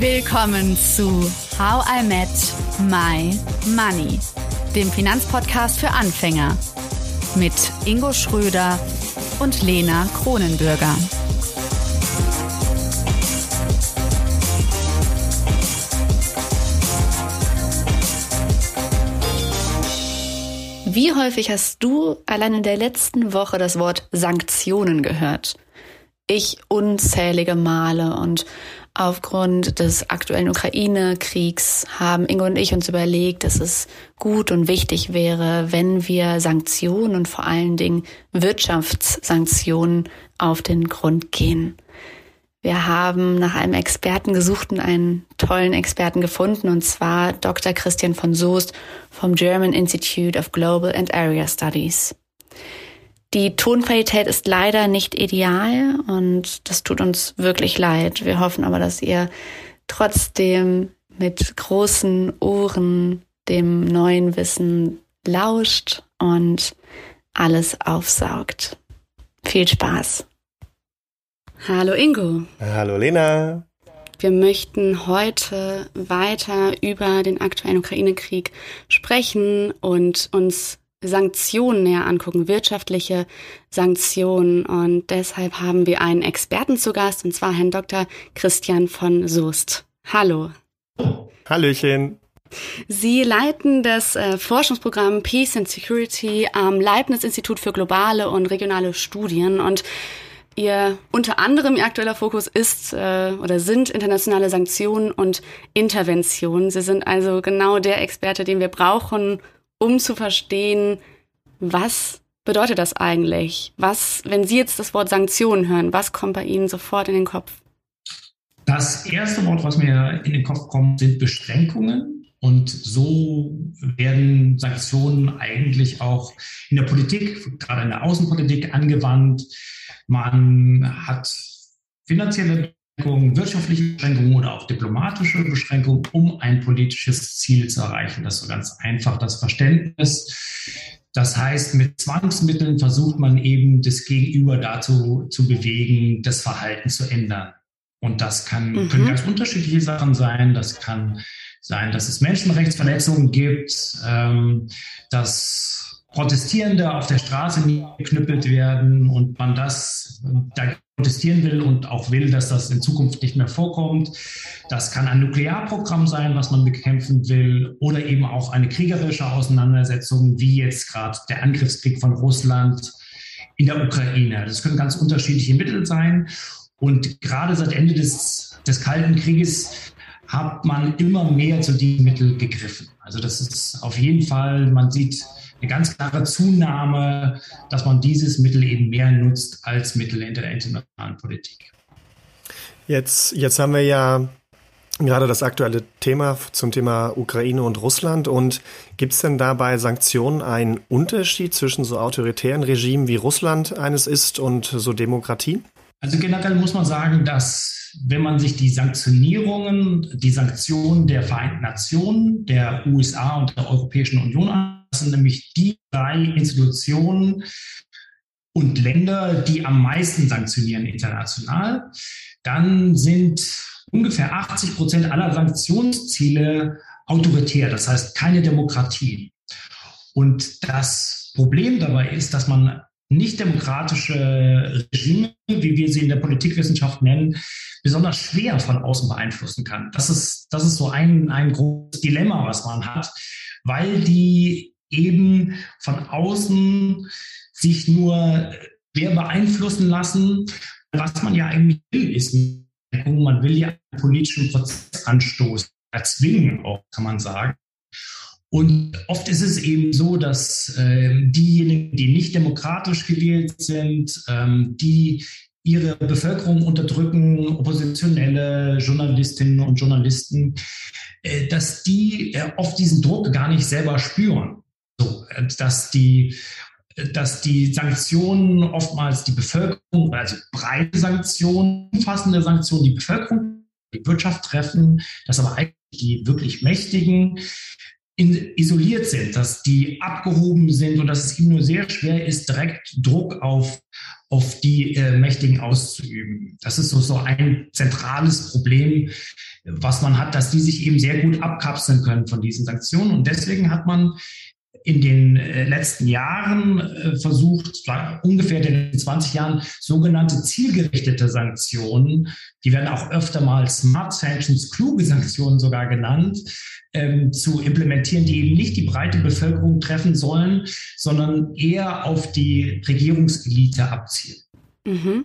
Willkommen zu How I Met My Money, dem Finanzpodcast für Anfänger mit Ingo Schröder und Lena Kronenbürger. Wie häufig hast du allein in der letzten Woche das Wort Sanktionen gehört? Ich unzählige Male und Aufgrund des aktuellen Ukraine-Kriegs haben Ingo und ich uns überlegt, dass es gut und wichtig wäre, wenn wir Sanktionen und vor allen Dingen Wirtschaftssanktionen auf den Grund gehen. Wir haben nach einem Experten gesucht und einen tollen Experten gefunden, und zwar Dr. Christian von Soest vom German Institute of Global and Area Studies. Die Tonqualität ist leider nicht ideal und das tut uns wirklich leid. Wir hoffen aber, dass ihr trotzdem mit großen Ohren dem neuen Wissen lauscht und alles aufsaugt. Viel Spaß. Hallo Ingo. Hallo Lena. Wir möchten heute weiter über den aktuellen Ukraine-Krieg sprechen und uns Sanktionen näher angucken, wirtschaftliche Sanktionen. Und deshalb haben wir einen Experten zu Gast, und zwar Herrn Dr. Christian von Soest. Hallo. Hallöchen. Sie leiten das äh, Forschungsprogramm Peace and Security am Leibniz-Institut für globale und regionale Studien und Ihr unter anderem Ihr aktueller Fokus ist äh, oder sind internationale Sanktionen und Interventionen. Sie sind also genau der Experte, den wir brauchen, um zu verstehen, was bedeutet das eigentlich? Was, wenn Sie jetzt das Wort Sanktionen hören, was kommt bei Ihnen sofort in den Kopf? Das erste Wort, was mir in den Kopf kommt, sind Beschränkungen. Und so werden Sanktionen eigentlich auch in der Politik, gerade in der Außenpolitik angewandt. Man hat finanzielle Beschränkungen, wirtschaftliche Beschränkungen oder auch diplomatische Beschränkungen, um ein politisches Ziel zu erreichen. Das ist so ganz einfach das Verständnis. Das heißt, mit Zwangsmitteln versucht man eben das Gegenüber dazu zu bewegen, das Verhalten zu ändern. Und das kann, mhm. können ganz unterschiedliche Sachen sein. Das kann sein, dass es Menschenrechtsverletzungen gibt, ähm, dass Protestierende auf der Straße geknüppelt werden und man das da protestieren will und auch will, dass das in Zukunft nicht mehr vorkommt. Das kann ein Nuklearprogramm sein, was man bekämpfen will, oder eben auch eine kriegerische Auseinandersetzung, wie jetzt gerade der Angriffskrieg von Russland in der Ukraine. Das können ganz unterschiedliche Mittel sein. Und gerade seit Ende des, des Kalten Krieges hat man immer mehr zu diesen Mitteln gegriffen. Also das ist auf jeden Fall, man sieht eine ganz klare Zunahme, dass man dieses Mittel eben mehr nutzt als Mittel in der internationalen Politik. Jetzt, jetzt haben wir ja gerade das aktuelle Thema zum Thema Ukraine und Russland. Und gibt es denn da bei Sanktionen einen Unterschied zwischen so autoritären Regimen wie Russland eines ist und so Demokratien? Also generell muss man sagen, dass wenn man sich die Sanktionierungen, die Sanktionen der Vereinten Nationen, der USA und der Europäischen Union anschaut, sind nämlich die drei Institutionen und Länder, die am meisten sanktionieren international. Dann sind ungefähr 80 Prozent aller Sanktionsziele autoritär, das heißt keine Demokratie. Und das Problem dabei ist, dass man nicht demokratische Regime, wie wir sie in der Politikwissenschaft nennen, besonders schwer von außen beeinflussen kann. Das ist, das ist so ein, ein großes Dilemma, was man hat, weil die eben von außen sich nur schwer beeinflussen lassen. Was man ja eigentlich will, ist, man will ja einen politischen Prozess anstoßen, erzwingen auch, kann man sagen. Und oft ist es eben so, dass äh, diejenigen, die nicht demokratisch gewählt sind, ähm, die ihre Bevölkerung unterdrücken, oppositionelle Journalistinnen und Journalisten, äh, dass die äh, oft diesen Druck gar nicht selber spüren dass die dass die Sanktionen oftmals die Bevölkerung, also breite Sanktionen, umfassende Sanktionen, die Bevölkerung, die Wirtschaft treffen, dass aber eigentlich die wirklich Mächtigen in, isoliert sind, dass die abgehoben sind und dass es ihnen nur sehr schwer ist, direkt Druck auf, auf die äh, Mächtigen auszuüben. Das ist so, so ein zentrales Problem was man hat, dass die sich eben sehr gut abkapseln können von diesen Sanktionen. Und deswegen hat man in den äh, letzten Jahren äh, versucht, ungefähr in den 20 Jahren, sogenannte zielgerichtete Sanktionen, die werden auch öfter mal Smart Sanctions, kluge Sanktionen sogar genannt, ähm, zu implementieren, die eben nicht die breite Bevölkerung treffen sollen, sondern eher auf die Regierungselite abzielen. Mhm.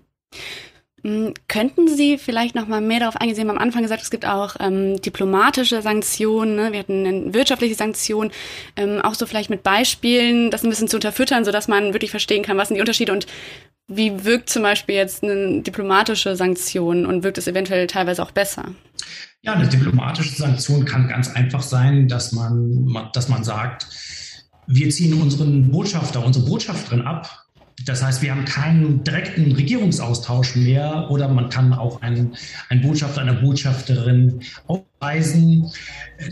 Hm, könnten Sie vielleicht noch mal mehr darauf eingehen? Sie haben am Anfang gesagt, es gibt auch ähm, diplomatische Sanktionen. Ne? Wir hatten eine wirtschaftliche Sanktion. Ähm, auch so vielleicht mit Beispielen, das ein bisschen zu unterfüttern, sodass man wirklich verstehen kann, was sind die Unterschiede und wie wirkt zum Beispiel jetzt eine diplomatische Sanktion und wirkt es eventuell teilweise auch besser? Ja, eine diplomatische Sanktion kann ganz einfach sein, dass man, dass man sagt, wir ziehen unseren Botschafter, unsere Botschafterin ab das heißt, wir haben keinen direkten Regierungsaustausch mehr oder man kann auch einen, einen Botschafter, eine Botschafterin aufweisen.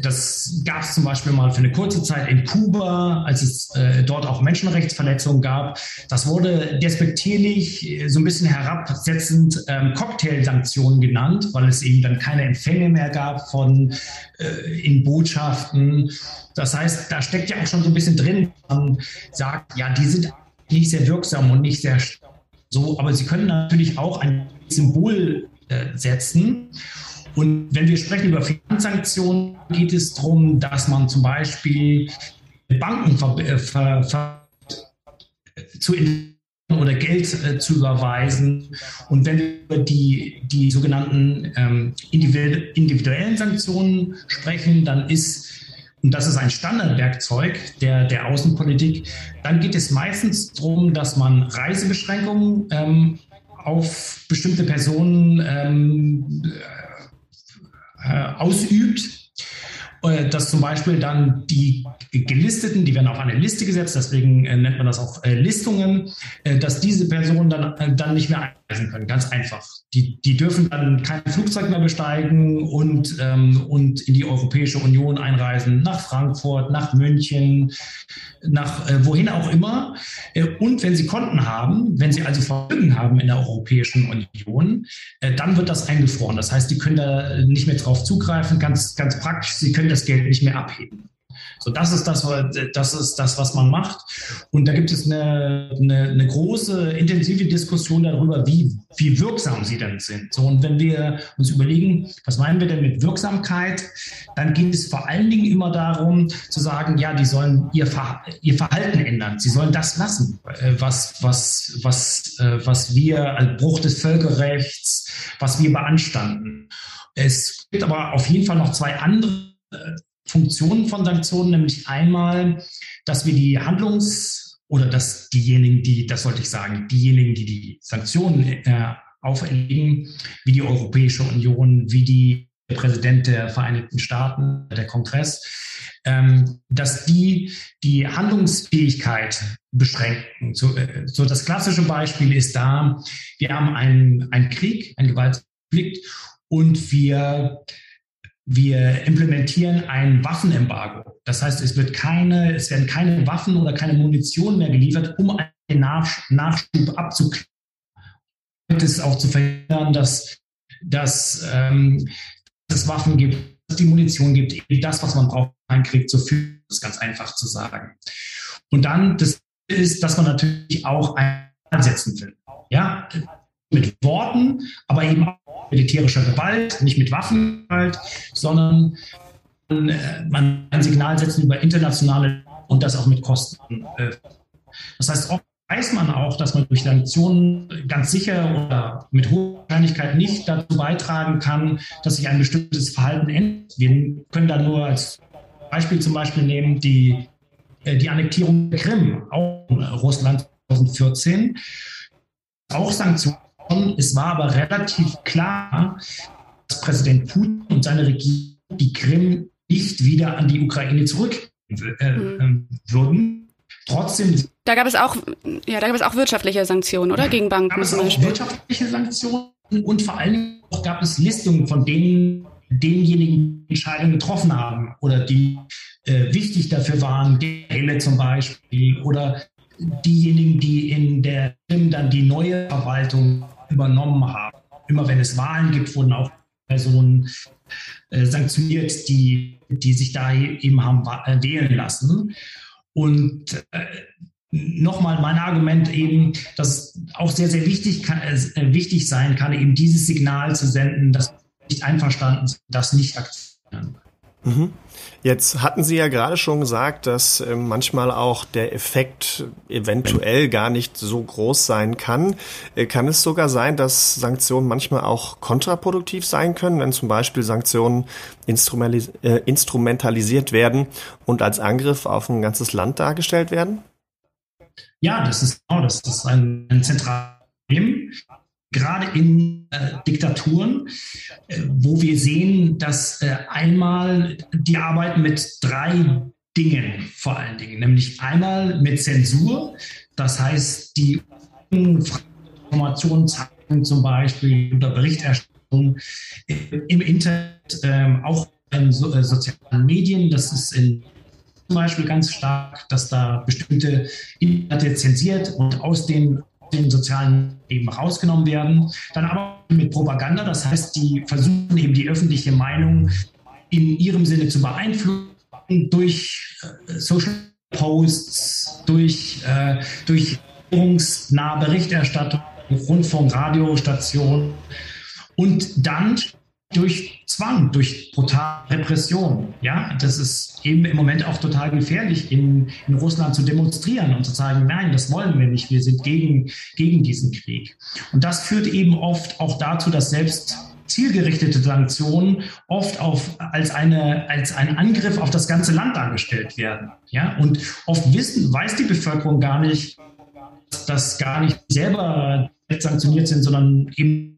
Das gab es zum Beispiel mal für eine kurze Zeit in Kuba, als es äh, dort auch Menschenrechtsverletzungen gab. Das wurde despektierlich, äh, so ein bisschen herabsetzend ähm, Cocktailsanktionen genannt, weil es eben dann keine Empfänge mehr gab von äh, in Botschaften. Das heißt, da steckt ja auch schon so ein bisschen drin, man sagt, ja, die sind nicht sehr wirksam und nicht sehr so, aber sie können natürlich auch ein Symbol äh, setzen. Und wenn wir sprechen über Finanzsanktionen, geht es darum, dass man zum Beispiel Banken ver, äh, ver, ver, zu oder Geld äh, zu überweisen. Und wenn wir über die, die sogenannten ähm, individuellen Sanktionen sprechen, dann ist und das ist ein Standardwerkzeug der, der Außenpolitik, dann geht es meistens darum, dass man Reisebeschränkungen ähm, auf bestimmte Personen ähm, äh, ausübt. Äh, dass zum Beispiel dann die Gelisteten, die werden auf eine Liste gesetzt, deswegen äh, nennt man das auch äh, Listungen, dass diese Personen dann, dann nicht mehr einreisen können. Ganz einfach. Die, die dürfen dann kein Flugzeug mehr besteigen und, ähm, und in die Europäische Union einreisen, nach Frankfurt, nach München, nach äh, wohin auch immer. Äh, und wenn sie Konten haben, wenn sie also Vermögen haben in der Europäischen Union, äh, dann wird das eingefroren. Das heißt, die können da nicht mehr drauf zugreifen. Ganz, ganz praktisch, sie können das Geld nicht mehr abheben. So, das ist das, das ist das, was man macht. Und da gibt es eine, eine, eine große, intensive Diskussion darüber, wie, wie wirksam sie denn sind. So, und wenn wir uns überlegen, was meinen wir denn mit Wirksamkeit, dann geht es vor allen Dingen immer darum, zu sagen, ja, die sollen ihr, Ver ihr Verhalten ändern. Sie sollen das lassen, äh, was, was, was, äh, was wir als Bruch des Völkerrechts, was wir beanstanden. Es gibt aber auf jeden Fall noch zwei andere äh, Funktionen von Sanktionen, nämlich einmal, dass wir die Handlungs- oder dass diejenigen, die, das sollte ich sagen, diejenigen, die die Sanktionen äh, auferlegen, wie die Europäische Union, wie die der Präsident der Vereinigten Staaten, der Kongress, ähm, dass die die Handlungsfähigkeit beschränken. So, äh, so das klassische Beispiel ist da, wir haben einen, einen Krieg, einen Gewaltkonflikt und wir wir implementieren ein Waffenembargo. Das heißt, es wird keine, es werden keine Waffen oder keine Munition mehr geliefert, um einen Nach Nachschub abzuklären. Es ist auch zu verhindern, dass, dass ähm, es Waffen gibt, dass es die Munition gibt, eben das, was man braucht, einen Krieg zu führen, ist ganz einfach zu sagen. Und dann, das ist, dass man natürlich auch einsetzen will. Ja, mit Worten, aber eben auch militärischer Gewalt, nicht mit Waffengewalt, sondern man, äh, ein Signal setzen über internationale und das auch mit Kosten. Äh, das heißt, oft weiß man auch, dass man durch Sanktionen ganz sicher oder mit hoher Wahrscheinlichkeit nicht dazu beitragen kann, dass sich ein bestimmtes Verhalten ändert. Wir können da nur als Beispiel zum Beispiel nehmen die, äh, die Annektierung der Krim, auch Russland 2014. Auch Sanktionen es war aber relativ klar, dass Präsident Putin und seine Regierung die Krim nicht wieder an die Ukraine zurück äh, mhm. würden. Trotzdem. Da gab es auch, ja, da gab es auch wirtschaftliche Sanktionen, oder? Gegen Banken gab es auch wirtschaftliche Sanktionen und vor allen Dingen auch gab es Listungen von denen, denjenigen die Entscheidungen getroffen haben oder die äh, wichtig dafür waren, Gele zum Beispiel oder diejenigen, die in der Krim dann die neue Verwaltung übernommen haben. Immer wenn es Wahlen gibt, wurden auch Personen äh, sanktioniert, die, die sich da eben haben wählen lassen. Und äh, nochmal mein Argument eben, dass auch sehr, sehr wichtig, kann, äh, wichtig sein kann, eben dieses Signal zu senden, dass nicht einverstanden sind, das nicht akzeptieren. Mhm. Jetzt hatten Sie ja gerade schon gesagt, dass äh, manchmal auch der Effekt eventuell gar nicht so groß sein kann. Äh, kann es sogar sein, dass Sanktionen manchmal auch kontraproduktiv sein können, wenn zum Beispiel Sanktionen äh, instrumentalisiert werden und als Angriff auf ein ganzes Land dargestellt werden? Ja, das ist genau, das ist ein, ein zentrales Problem gerade in äh, Diktaturen, äh, wo wir sehen, dass äh, einmal die arbeiten mit drei Dingen vor allen Dingen, nämlich einmal mit Zensur, das heißt die Informationen zeigen zum Beispiel unter Berichterstattung im Internet, ähm, auch in so, äh, sozialen Medien, das ist in zum Beispiel ganz stark, dass da bestimmte Inhalte zensiert und aus den den sozialen eben rausgenommen werden. Dann aber mit Propaganda, das heißt, die versuchen eben die öffentliche Meinung in ihrem Sinne zu beeinflussen durch äh, Social Posts, durch, äh, durch regierungsnahe Berichterstattung, Rundfunk, Radiostationen und dann durch Zwang, durch brutale Repression. Ja, das ist eben im Moment auch total gefährlich, in, in Russland zu demonstrieren und zu sagen, nein, das wollen wir nicht, wir sind gegen, gegen diesen Krieg. Und das führt eben oft auch dazu, dass selbst zielgerichtete Sanktionen oft auf, als, eine, als ein Angriff auf das ganze Land dargestellt werden. Ja? Und oft wissen, weiß die Bevölkerung gar nicht, dass gar nicht selber sanktioniert sind, sondern eben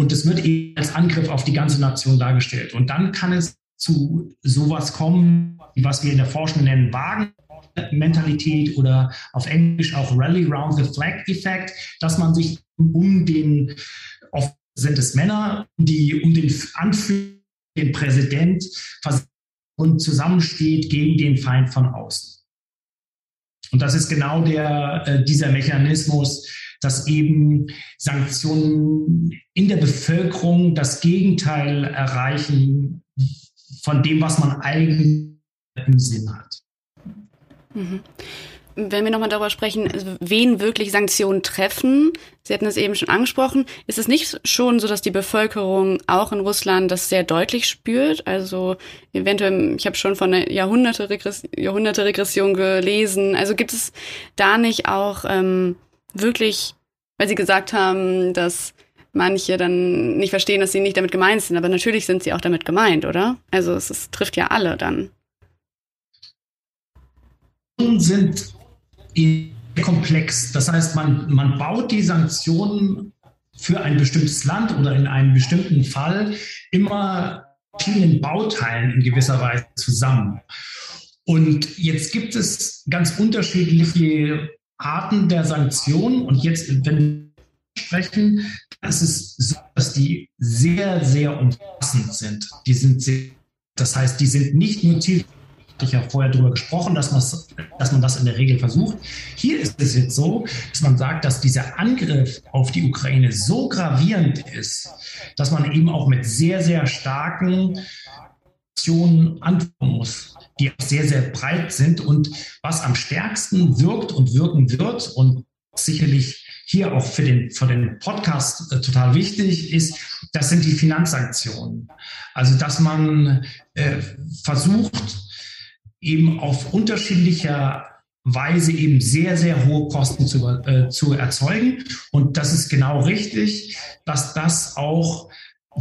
und es wird eben als Angriff auf die ganze Nation dargestellt. Und dann kann es zu sowas kommen, was wir in der Forschung nennen, Wagenmentalität oder auf Englisch auch Rally Round the Flag Effekt, dass man sich um den, oft sind es Männer, die um den Anführer, den Präsident und zusammensteht gegen den Feind von außen. Und das ist genau der, äh, dieser Mechanismus, dass eben Sanktionen in der Bevölkerung das Gegenteil erreichen von dem, was man eigentlich im Sinn hat. Mhm. Wenn wir nochmal darüber sprechen, wen wirklich Sanktionen treffen, Sie hatten es eben schon angesprochen, ist es nicht schon so, dass die Bevölkerung auch in Russland das sehr deutlich spürt? Also eventuell, ich habe schon von einer Jahrhunderte-Regression Jahrhunderte gelesen. Also gibt es da nicht auch ähm, wirklich, weil sie gesagt haben, dass manche dann nicht verstehen, dass sie nicht damit gemeint sind, aber natürlich sind sie auch damit gemeint, oder? Also es, es trifft ja alle dann. Sind komplex. Das heißt, man, man baut die Sanktionen für ein bestimmtes Land oder in einem bestimmten Fall immer vielen Bauteilen in gewisser Weise zusammen. Und jetzt gibt es ganz unterschiedliche Arten der Sanktionen. Und jetzt, wenn wir sprechen, ist es so, dass die sehr, sehr umfassend sind. Die sind sehr, das heißt, die sind nicht nur ziel ich ja vorher darüber gesprochen, dass, dass man das in der Regel versucht. Hier ist es jetzt so, dass man sagt, dass dieser Angriff auf die Ukraine so gravierend ist, dass man eben auch mit sehr, sehr starken Aktionen antworten muss die auch sehr, sehr breit sind. Und was am stärksten wirkt und wirken wird und sicherlich hier auch für den, für den Podcast äh, total wichtig ist, das sind die Finanzsanktionen. Also, dass man äh, versucht, eben auf unterschiedlicher Weise eben sehr, sehr hohe Kosten zu, äh, zu erzeugen. Und das ist genau richtig, dass das auch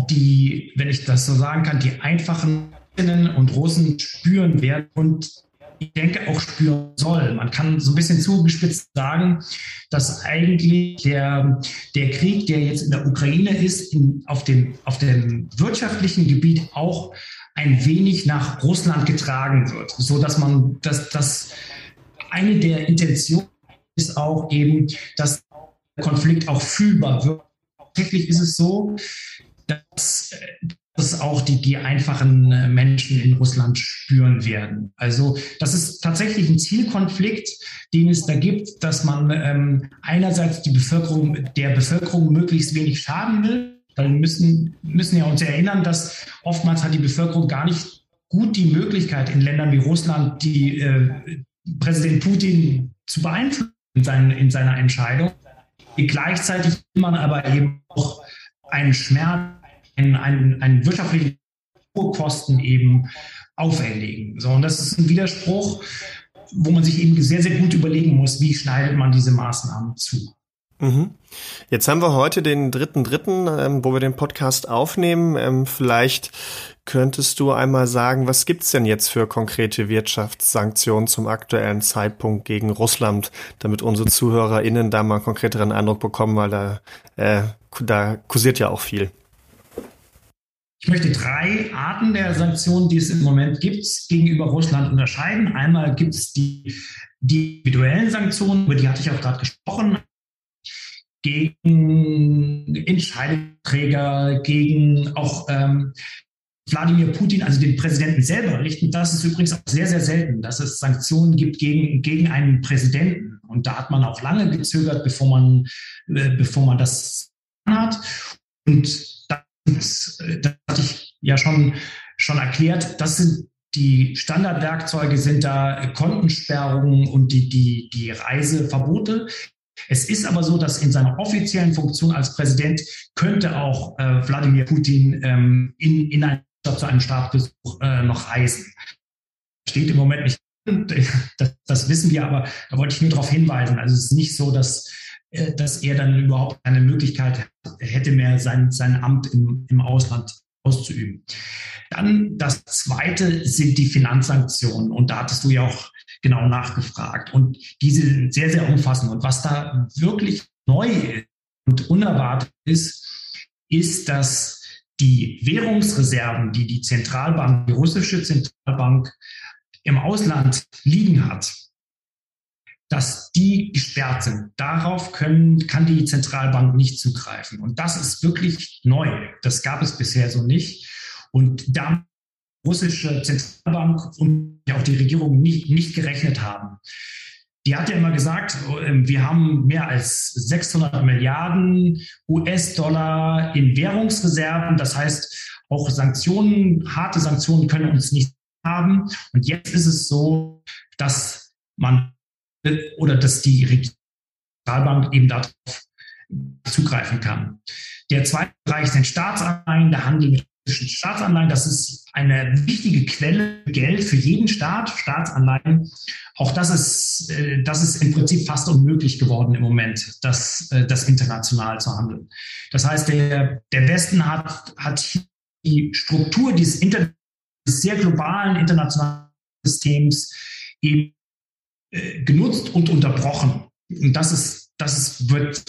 die, wenn ich das so sagen kann, die einfachen und Russen spüren werden und ich denke auch spüren soll. Man kann so ein bisschen zugespitzt sagen, dass eigentlich der, der Krieg, der jetzt in der Ukraine ist, in, auf, dem, auf dem wirtschaftlichen Gebiet auch ein wenig nach Russland getragen wird, so dass man, dass, dass eine der Intentionen ist auch eben, dass der Konflikt auch fühlbar wird. Tatsächlich ist es so, dass das auch die, die einfachen äh, Menschen in Russland spüren werden. Also das ist tatsächlich ein Zielkonflikt, den es da gibt, dass man ähm, einerseits die Bevölkerung, der Bevölkerung möglichst wenig schaden will. Wir müssen, müssen ja uns erinnern, dass oftmals hat die Bevölkerung gar nicht gut die Möglichkeit, in Ländern wie Russland die äh, Präsident Putin zu beeinflussen in, seinen, in seiner Entscheidung. Gleichzeitig will man aber eben auch einen Schmerz, einen, einen, wirtschaftlichen Kosten eben auferlegen. So, und das ist ein Widerspruch, wo man sich eben sehr, sehr gut überlegen muss, wie schneidet man diese Maßnahmen zu. Mhm. Jetzt haben wir heute den dritten dritten, ähm, wo wir den Podcast aufnehmen. Ähm, vielleicht könntest du einmal sagen, was gibt's denn jetzt für konkrete Wirtschaftssanktionen zum aktuellen Zeitpunkt gegen Russland, damit unsere ZuhörerInnen da mal einen konkreteren Eindruck bekommen, weil da, äh, da kursiert ja auch viel. Ich möchte drei Arten der Sanktionen, die es im Moment gibt, gegenüber Russland unterscheiden. Einmal gibt es die, die individuellen Sanktionen, über die hatte ich auch gerade gesprochen, gegen Entscheidungsträger, gegen auch ähm, Wladimir Putin, also den Präsidenten selber richten. Das ist übrigens auch sehr, sehr selten, dass es Sanktionen gibt gegen, gegen einen Präsidenten. Und da hat man auch lange gezögert, bevor man, äh, bevor man das hat. Und das, das hatte ich ja schon, schon erklärt. Das sind die Standardwerkzeuge sind da Kontensperrungen und die, die, die Reiseverbote. Es ist aber so, dass in seiner offiziellen Funktion als Präsident könnte auch äh, Wladimir Putin ähm, in, in ein, zu einem Staatsbesuch äh, noch reisen. Steht im Moment nicht. Das, das wissen wir, aber da wollte ich nur darauf hinweisen. Also es ist nicht so, dass, äh, dass er dann überhaupt keine Möglichkeit hätte mehr, sein, sein Amt im, im Ausland auszuüben. Dann das zweite sind die Finanzsanktionen. Und da hattest du ja auch genau nachgefragt. Und diese sind sehr, sehr umfassend. Und was da wirklich neu und unerwartet ist, ist, dass die Währungsreserven, die die Zentralbank, die russische Zentralbank im Ausland liegen hat, dass die gesperrt sind. Darauf können, kann die Zentralbank nicht zugreifen. Und das ist wirklich neu. Das gab es bisher so nicht. Und da russische Zentralbank und auch die Regierung nicht, nicht gerechnet haben. Die hat ja immer gesagt, ähm, wir haben mehr als 600 Milliarden US-Dollar in Währungsreserven. Das heißt, auch Sanktionen, harte Sanktionen können uns nicht haben. Und jetzt ist es so, dass man oder dass die Zentralbank eben darauf zugreifen kann. Der zweite Bereich sind Staatsanleihen, der Handel mit Staatsanleihen, das ist eine wichtige Quelle Geld für jeden Staat, Staatsanleihen. Auch das ist, äh, das ist im Prinzip fast unmöglich geworden im Moment, das, äh, das international zu handeln. Das heißt, der, der Westen hat, hat die Struktur dieses, Inter dieses sehr globalen internationalen Systems eben äh, genutzt und unterbrochen. Und das ist das ist, wird,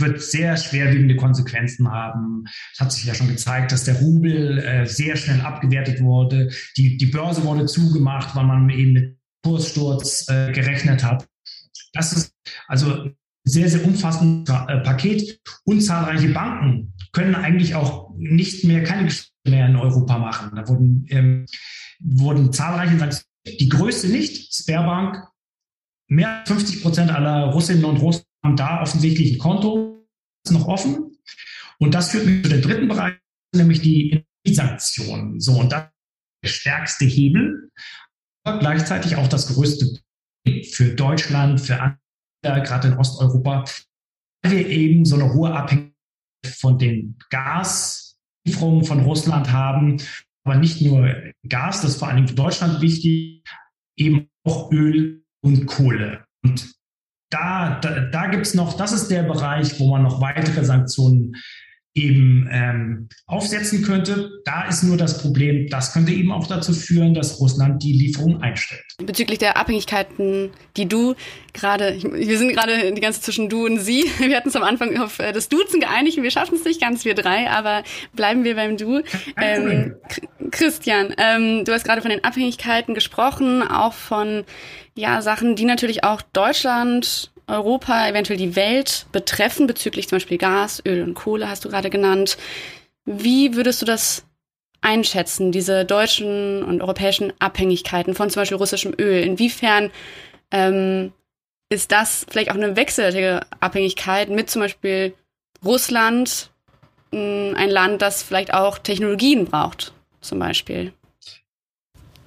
wird sehr schwerwiegende Konsequenzen haben. Es hat sich ja schon gezeigt, dass der Rubel äh, sehr schnell abgewertet wurde. Die, die Börse wurde zugemacht, weil man eben mit Kurssturz äh, gerechnet hat. Das ist also ein sehr, sehr umfassendes äh, Paket. Und zahlreiche Banken können eigentlich auch nicht mehr, keine Geschäfte mehr in Europa machen. Da wurden, ähm, wurden zahlreiche, die größte nicht, Sperrbank, mehr als 50 Prozent aller Russinnen und Russen haben da offensichtlich ein Konto noch offen. Und das führt mich zu dem dritten Bereich, nämlich die Sanktionen. So, und das ist der stärkste Hebel, aber gleichzeitig auch das größte für Deutschland, für andere, gerade in Osteuropa, weil wir eben so eine hohe Abhängigkeit von den Gaslieferungen von Russland haben, aber nicht nur Gas, das ist vor allen Dingen für Deutschland wichtig, eben auch Öl und Kohle. Und da, da, da gibt es noch, das ist der Bereich, wo man noch weitere Sanktionen eben ähm, aufsetzen könnte. Da ist nur das Problem, das könnte eben auch dazu führen, dass Russland die Lieferung einstellt. Bezüglich der Abhängigkeiten, die du gerade, wir sind gerade die ganze zwischen du und sie. Wir hatten es am Anfang auf äh, das Duzen geeinigt und wir schaffen es nicht ganz, wir drei, aber bleiben wir beim Du. Ähm, Christian, ähm, du hast gerade von den Abhängigkeiten gesprochen, auch von ja, Sachen, die natürlich auch Deutschland, Europa, eventuell die Welt betreffen, bezüglich zum Beispiel Gas, Öl und Kohle, hast du gerade genannt. Wie würdest du das einschätzen, diese deutschen und europäischen Abhängigkeiten von zum Beispiel russischem Öl? Inwiefern ähm, ist das vielleicht auch eine wechselseitige Abhängigkeit mit zum Beispiel Russland ein Land, das vielleicht auch Technologien braucht, zum Beispiel.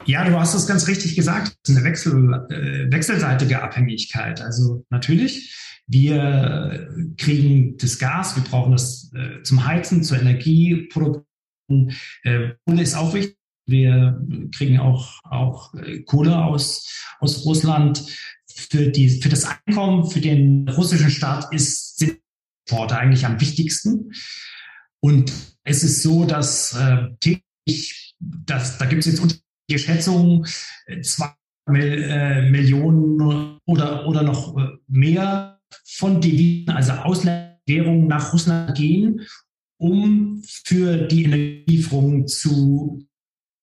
Ja, du hast es ganz richtig gesagt. Es ist eine Wechsel, äh, wechselseitige Abhängigkeit. Also natürlich, wir kriegen das Gas, wir brauchen das äh, zum Heizen, zur Energieproduktion. Äh, Kohle ist auch wichtig. Wir kriegen auch, auch äh, Kohle aus, aus Russland. Für, die, für das Einkommen, für den russischen Staat ist, sind Exporte eigentlich am wichtigsten. Und es ist so, dass äh, täglich, dass, da gibt es jetzt unterschiedliche Schätzungen, äh, zwei äh, Millionen oder, oder noch äh, mehr von Devisen, also Ausländwährungen nach Russland gehen, um für die Energielieferungen zu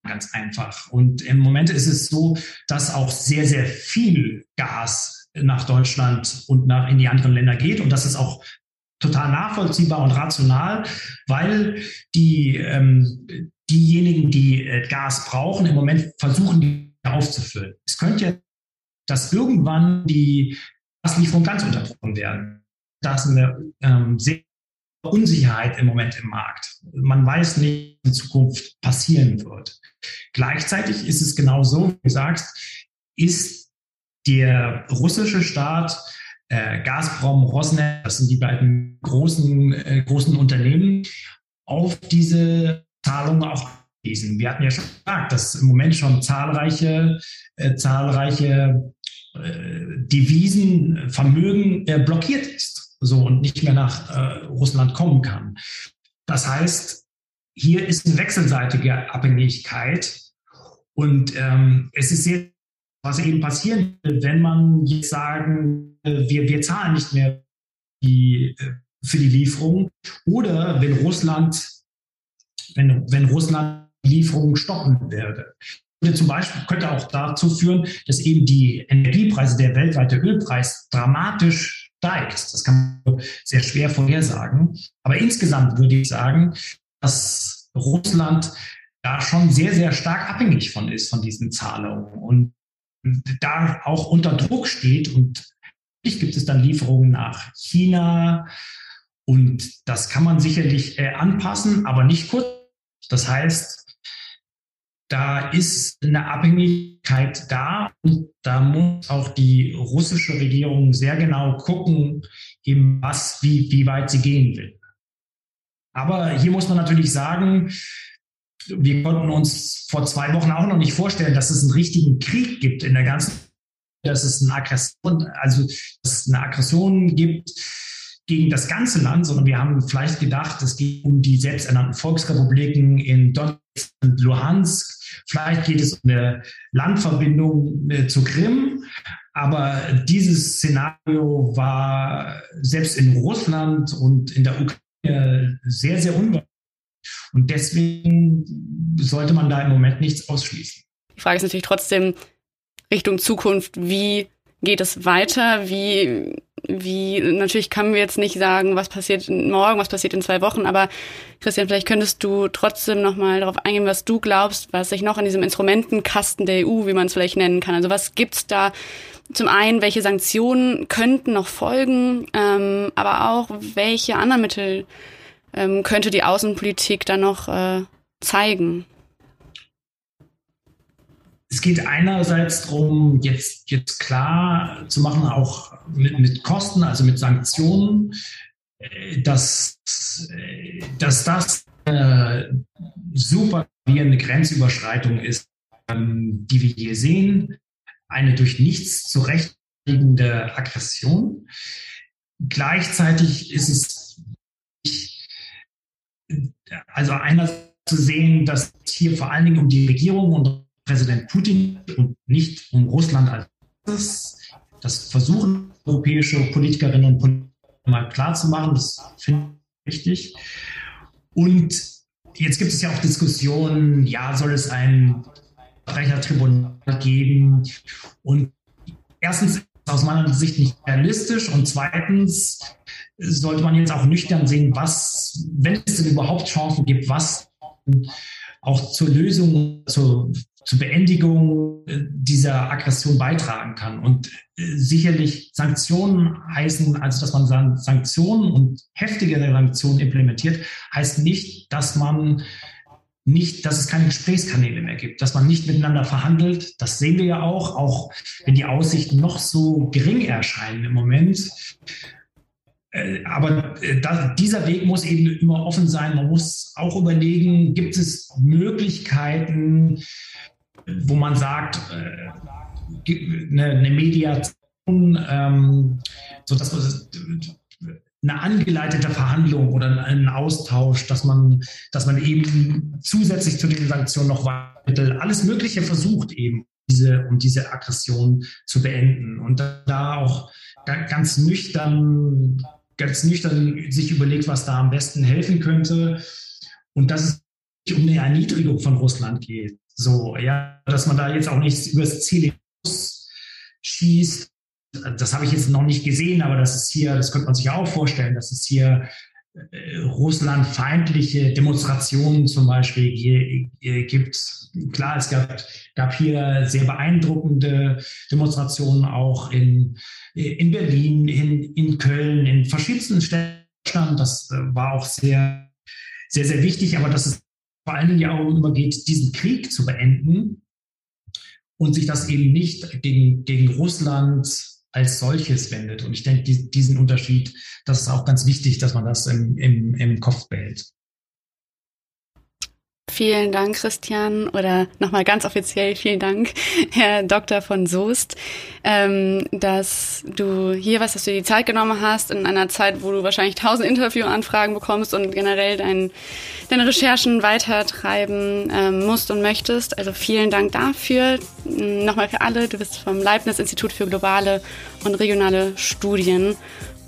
ganz einfach. Und im Moment ist es so, dass auch sehr, sehr viel Gas nach Deutschland und nach in die anderen Länder geht und dass es auch total nachvollziehbar und rational, weil die, ähm, diejenigen, die äh, Gas brauchen, im Moment versuchen, die aufzufüllen. Es könnte ja, dass irgendwann die Gaslieferungen ganz unterbrochen werden. Das ist eine ähm, sehr Unsicherheit im Moment im Markt. Man weiß nicht, was in Zukunft passieren wird. Gleichzeitig ist es genau so, wie du sagst, ist der russische Staat äh, Gazprom, Rosneft, das sind die beiden großen, äh, großen Unternehmen, auf diese Zahlungen auch angewiesen. Wir hatten ja schon gesagt, dass im Moment schon zahlreiche, äh, zahlreiche äh, Devisenvermögen äh, blockiert ist so und nicht mehr nach äh, Russland kommen kann. Das heißt, hier ist eine wechselseitige Abhängigkeit und ähm, es ist sehr was eben passieren will, wenn man jetzt sagen, äh, wir, wir zahlen nicht mehr die, äh, für die Lieferung oder wenn Russland, wenn, wenn Russland Lieferungen stoppen werde. Würde zum Beispiel könnte auch dazu führen, dass eben die Energiepreise, der weltweite Ölpreis dramatisch steigt. Das kann man sehr schwer vorhersagen. Aber insgesamt würde ich sagen, dass Russland da schon sehr, sehr stark abhängig von ist, von diesen Zahlungen. Und da auch unter Druck steht und gibt es dann Lieferungen nach China und das kann man sicherlich äh, anpassen, aber nicht kurz. Das heißt, da ist eine Abhängigkeit da und da muss auch die russische Regierung sehr genau gucken, eben was, wie, wie weit sie gehen will. Aber hier muss man natürlich sagen, wir konnten uns vor zwei Wochen auch noch nicht vorstellen, dass es einen richtigen Krieg gibt in der ganzen, dass es eine Aggression, also dass es eine Aggression gibt gegen das ganze Land, sondern wir haben vielleicht gedacht, es geht um die selbsternannten Volksrepubliken in Donetsk und Luhansk. Vielleicht geht es um eine Landverbindung äh, zur Krim. Aber dieses Szenario war selbst in Russland und in der Ukraine sehr, sehr unwahrscheinlich. Und deswegen sollte man da im Moment nichts ausschließen. Die Frage ist natürlich trotzdem Richtung Zukunft, wie geht es weiter? Wie, wie, natürlich können wir jetzt nicht sagen, was passiert morgen, was passiert in zwei Wochen, aber Christian, vielleicht könntest du trotzdem nochmal darauf eingehen, was du glaubst, was sich noch in diesem Instrumentenkasten der EU, wie man es vielleicht nennen kann. Also was gibt's da? Zum einen, welche Sanktionen könnten noch folgen, ähm, aber auch welche anderen Mittel ähm, könnte die Außenpolitik dann noch äh, zeigen? Es geht einerseits darum, jetzt, jetzt klar zu machen, auch mit, mit Kosten, also mit Sanktionen, äh, dass, äh, dass das eine super gravierende Grenzüberschreitung ist, ähm, die wir hier sehen. Eine durch nichts zu rechtfertigende Aggression. Gleichzeitig ist es also einerseits zu sehen, dass es hier vor allen Dingen um die Regierung und Präsident Putin und nicht um Russland als das, das versuchen europäische Politikerinnen und Politiker mal klarzumachen. Das finde ich wichtig. Und jetzt gibt es ja auch Diskussionen, ja, soll es ein Verbrechertribunal geben? Und erstens ist es aus meiner Sicht nicht realistisch und zweitens sollte man jetzt auch nüchtern sehen, was, wenn es denn überhaupt Chancen gibt, was auch zur Lösung, zur zur Beendigung äh, dieser Aggression beitragen kann. Und äh, sicherlich Sanktionen heißen, also dass man Sanktionen und heftigere Sanktionen implementiert, heißt nicht, dass man nicht, dass es keine Gesprächskanäle mehr gibt, dass man nicht miteinander verhandelt. Das sehen wir ja auch, auch wenn die Aussichten noch so gering erscheinen im Moment. Äh, aber dieser Weg muss eben immer offen sein. Man muss auch überlegen, gibt es Möglichkeiten, wo man sagt, äh, eine, eine Mediation, ähm, so dass eine angeleitete Verhandlung oder einen Austausch, dass man, dass man eben zusätzlich zu den Sanktionen noch weiter alles Mögliche versucht, eben diese, um diese Aggression zu beenden. Und da auch ganz nüchtern, ganz nüchtern sich überlegt, was da am besten helfen könnte. Und dass es um eine Erniedrigung von Russland geht. So, ja, dass man da jetzt auch nicht übers Ziel schießt. Das habe ich jetzt noch nicht gesehen, aber das ist hier, das könnte man sich auch vorstellen, dass es hier äh, russlandfeindliche Demonstrationen zum Beispiel hier, hier gibt. Klar, es gab, gab hier sehr beeindruckende Demonstrationen auch in, in Berlin, in, in Köln, in verschiedensten Städten. Das äh, war auch sehr, sehr, sehr wichtig, aber das ist vor allen Dingen ja auch immer geht, diesen Krieg zu beenden und sich das eben nicht gegen, gegen Russland als solches wendet. Und ich denke, die, diesen Unterschied, das ist auch ganz wichtig, dass man das im, im, im Kopf behält. Vielen Dank, Christian, oder nochmal ganz offiziell vielen Dank, Herr Dr. von Soest, ähm, dass du hier was, dass du die Zeit genommen hast in einer Zeit, wo du wahrscheinlich tausend Interviewanfragen bekommst und generell dein, deine Recherchen weitertreiben ähm, musst und möchtest. Also vielen Dank dafür. Nochmal für alle, du bist vom Leibniz-Institut für globale und regionale Studien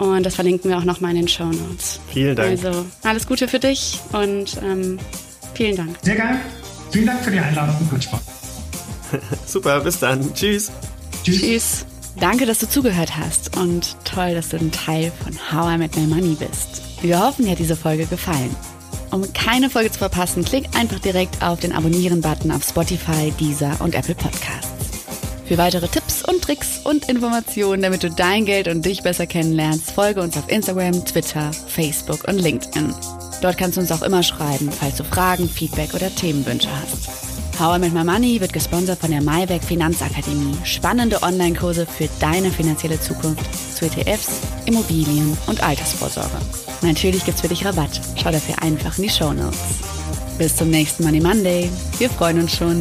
und das verlinken wir auch nochmal in den Show Notes. Vielen Dank. Also alles Gute für dich und ähm, Vielen Dank. Sehr geil. Vielen Dank für die Einladung. Hat Spaß. Super, bis dann. Tschüss. Tschüss. Tschüss. Danke, dass du zugehört hast und toll, dass du ein Teil von How I Met My Money bist. Wir hoffen, dir hat diese Folge gefallen. Um keine Folge zu verpassen, klick einfach direkt auf den Abonnieren-Button auf Spotify, Deezer und Apple Podcasts. Für weitere Tipps und Tricks und Informationen, damit du dein Geld und dich besser kennenlernst, folge uns auf Instagram, Twitter, Facebook und LinkedIn. Dort kannst du uns auch immer schreiben, falls du Fragen, Feedback oder Themenwünsche hast. How I Met My Money wird gesponsert von der Maiwerk Finanzakademie. Spannende Online-Kurse für deine finanzielle Zukunft zu ETFs, Immobilien und Altersvorsorge. Natürlich gibt's für dich Rabatt. Schau dafür einfach in die Show Notes. Bis zum nächsten Money Monday. Wir freuen uns schon.